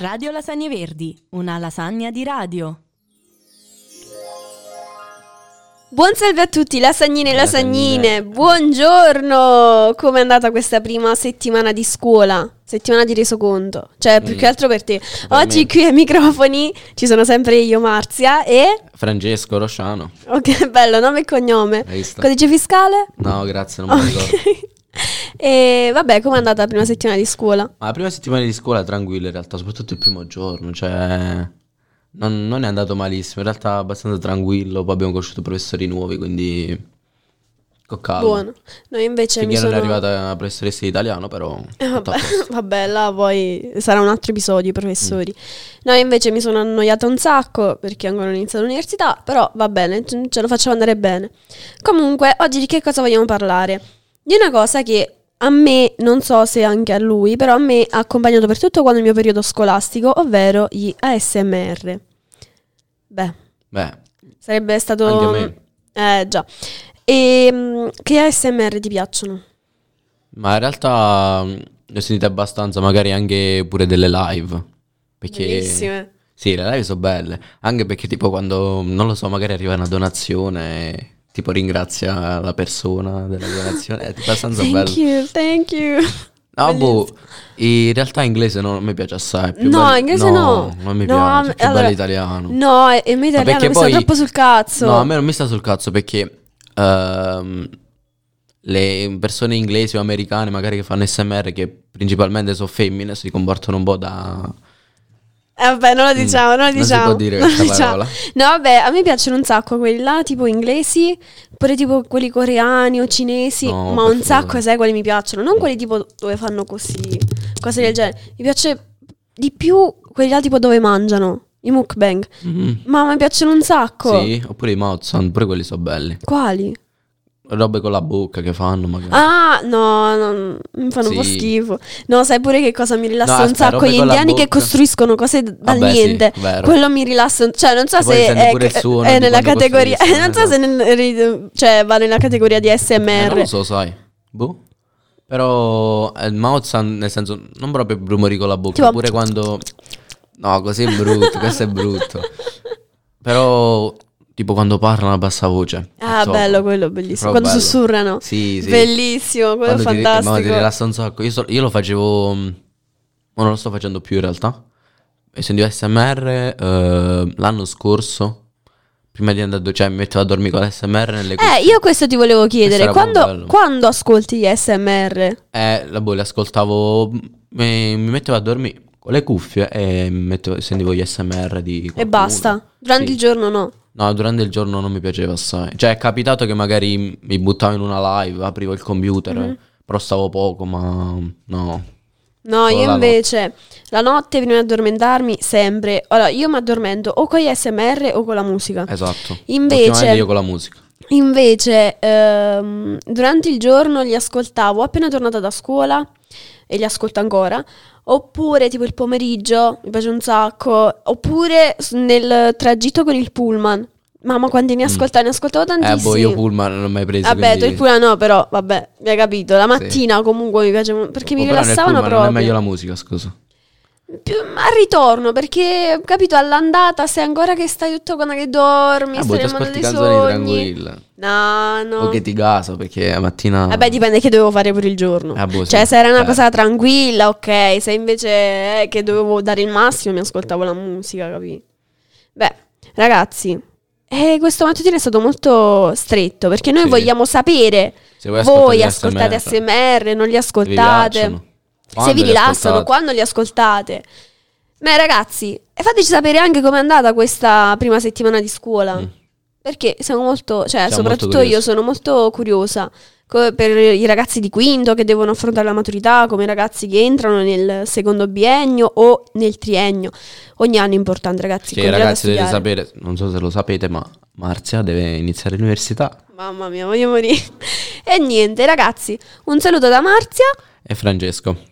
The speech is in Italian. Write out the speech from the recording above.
Radio Lasagne Verdi, una lasagna di radio. Buon salve a tutti, lasagnine e lasagnine. Buongiorno! Come è andata questa prima settimana di scuola? Settimana di resoconto. Cioè, più Mm. che altro per te. Per Oggi me. qui ai microfoni ci sono sempre io, Marzia, e... Francesco Rosciano. Che bello, nome e cognome. Hai visto? Codice fiscale? No, grazie, non me lo ricordo. E vabbè, com'è andata la prima settimana di scuola? Ma la prima settimana di scuola è tranquilla in realtà, soprattutto il primo giorno, cioè non, non è andato malissimo, in realtà abbastanza tranquillo, poi abbiamo conosciuto professori nuovi, quindi con calma. Buono. Noi invece Finché mi non sono... è arrivata la professoressa di italiano, però Eh, vabbè, vabbè, là poi sarà un altro episodio, professori. No, invece mi sono annoiata un sacco perché ancora non ho iniziato l'università, però va bene, ce lo facciamo andare bene. Comunque, oggi di che cosa vogliamo parlare? Di una cosa che a me, non so se anche a lui, però a me ha accompagnato per tutto quanto il mio periodo scolastico, ovvero gli ASMR. Beh, Beh, sarebbe stato... Anche a me. Eh, già. E mm, che ASMR ti piacciono? ma in realtà mh, ne ho sentite abbastanza, magari anche pure delle live, perché... Bellissime. Sì, le live sono belle, anche perché tipo quando, non lo so, magari arriva una donazione, tipo ringrazia la persona della donazione, è abbastanza Thank bello. you, thank you. No, boh, in realtà inglese non mi piace assai. è più No, bello- inglese no. non mi No, piace, è più allora- bello italiano. No, e e me italiano mi sta poi- troppo sul cazzo. No, a me non mi sta sul cazzo perché ehm, le persone inglesi o americane magari che fanno SMR, che principalmente sono femmine, si comportano un po' da... Eh, vabbè, non lo diciamo, non lo Mm. Non si diciamo. può dire questa diciamo. parola. No, vabbè, a me piacciono un sacco quelli là, tipo inglesi, pure tipo quelli coreani o cinesi, No, ma un sacco, sai quali mi piacciono? Non quelli tipo dove fanno così, cose del genere. Mi piace di più quelli là tipo dove mangiano, i mukbang. Mhm. Ma mi piacciono un sacco. Sì, oppure i sound, pure quelli sono belli. Quali? Robe con la bocca che fanno magari. Ah, no, no, mi fanno un po' Sì. schifo. No, sai pure che cosa mi rilassa No, un aspetta, sacco? robe Gli con la indiani che bocca. costruiscono cose d- dal Vabbè, sì, niente. vero. Quello mi rilassa. un- Cioè, non so poi se senti è, pure il suono è di nella quando categoria. costruiscono, non so se nel- cioè, va nella categoria di Eh, SMR. non lo so, sai. Boh. Però eh, il mouth sound, nel senso, non proprio rumori con la bocca, Tipo- pure quando... No, così è brutto, questo è brutto. Però, tipo quando parlano a bassa voce. Ah, Top. bello quello, bellissimo. Quando bello. sussurrano. Sì, sì. Bellissimo, quello Quando è ti- no, ti fantastico. rilassa un sacco. Io, so- io lo facevo... mm, Ma non lo sto facendo più in realtà. E sentivo SMR eh, l'anno scorso. Prima di andare a Cioè, mi mettevo a dormire con l'SMR nelle cuffie. eh, io questo ti volevo chiedere. Quando, quando ascolti gli SMR? Eh, la boh, le ascoltavo, mi, mi mettevo a dormire con le cuffie e mettevo, sentivo gli SMR di E qualcuno. basta. Durante Sì. il giorno no. No, durante il giorno non mi piaceva assai. Cioè, è capitato che magari mi buttavo in una live, aprivo il computer, Mhm. però stavo poco, ma no. No, Solo io la invece la notte prima di addormentarmi sempre. Allora, io mi addormento o con gli SMR o con la musica. Esatto. Invece- io con la musica. Invece, ehm, durante il giorno li ascoltavo appena tornata da scuola e li ascolto ancora. Oppure tipo il pomeriggio, mi piace un sacco. Oppure nel tragitto con il pullman. Mamma, quanti ne ascoltavo? Ne ascoltavo Mm. Eh, tantissimi. boh, io Pullman non l'ho mai preso. Vabbè, tu quindi... il pullman no, però, vabbè, mi hai capito. La mattina comunque mi piace perché mi Oh, però nel rilassavano proprio. Non è meglio la musica, scusa. Più- al ritorno, perché capito, all'andata sei ancora che stai tutto quando che dormi, Ah, stai boh, ti nel mondo dei sogni. tranquille. No, no. O che ti gasa, perché la mattina... Vabbè, dipende che dovevo fare pure il giorno. Ah, boh, sì. Cioè, se era una Eh. cosa tranquilla, ok. Se invece è che dovevo dare il massimo, mi ascoltavo la musica, capì? Beh, ragazzi, eh, questo mattutino è stato molto stretto perché noi Sì. vogliamo sapere. Se Voi ascoltare ascoltate ASMR, ASMR, non li ascoltate. Piacciono? se Quando vi rilassano, quando li ascoltate. Beh, ragazzi, e fateci sapere anche com'è andata questa prima settimana di scuola. Mm. Perché siamo molto, cioè, Siamo soprattutto molto io sono molto curiosa co- per i ragazzi di quinto che devono affrontare la maturità, come i ragazzi che entrano nel secondo biennio o nel triennio. Ogni anno è importante, ragazzi. A ragazzi, dovete sapere, non so se lo sapete, ma Marzia deve iniziare l'università. Mamma mia, voglio morire. e niente, ragazzi, un saluto da Marzia. E Francesco.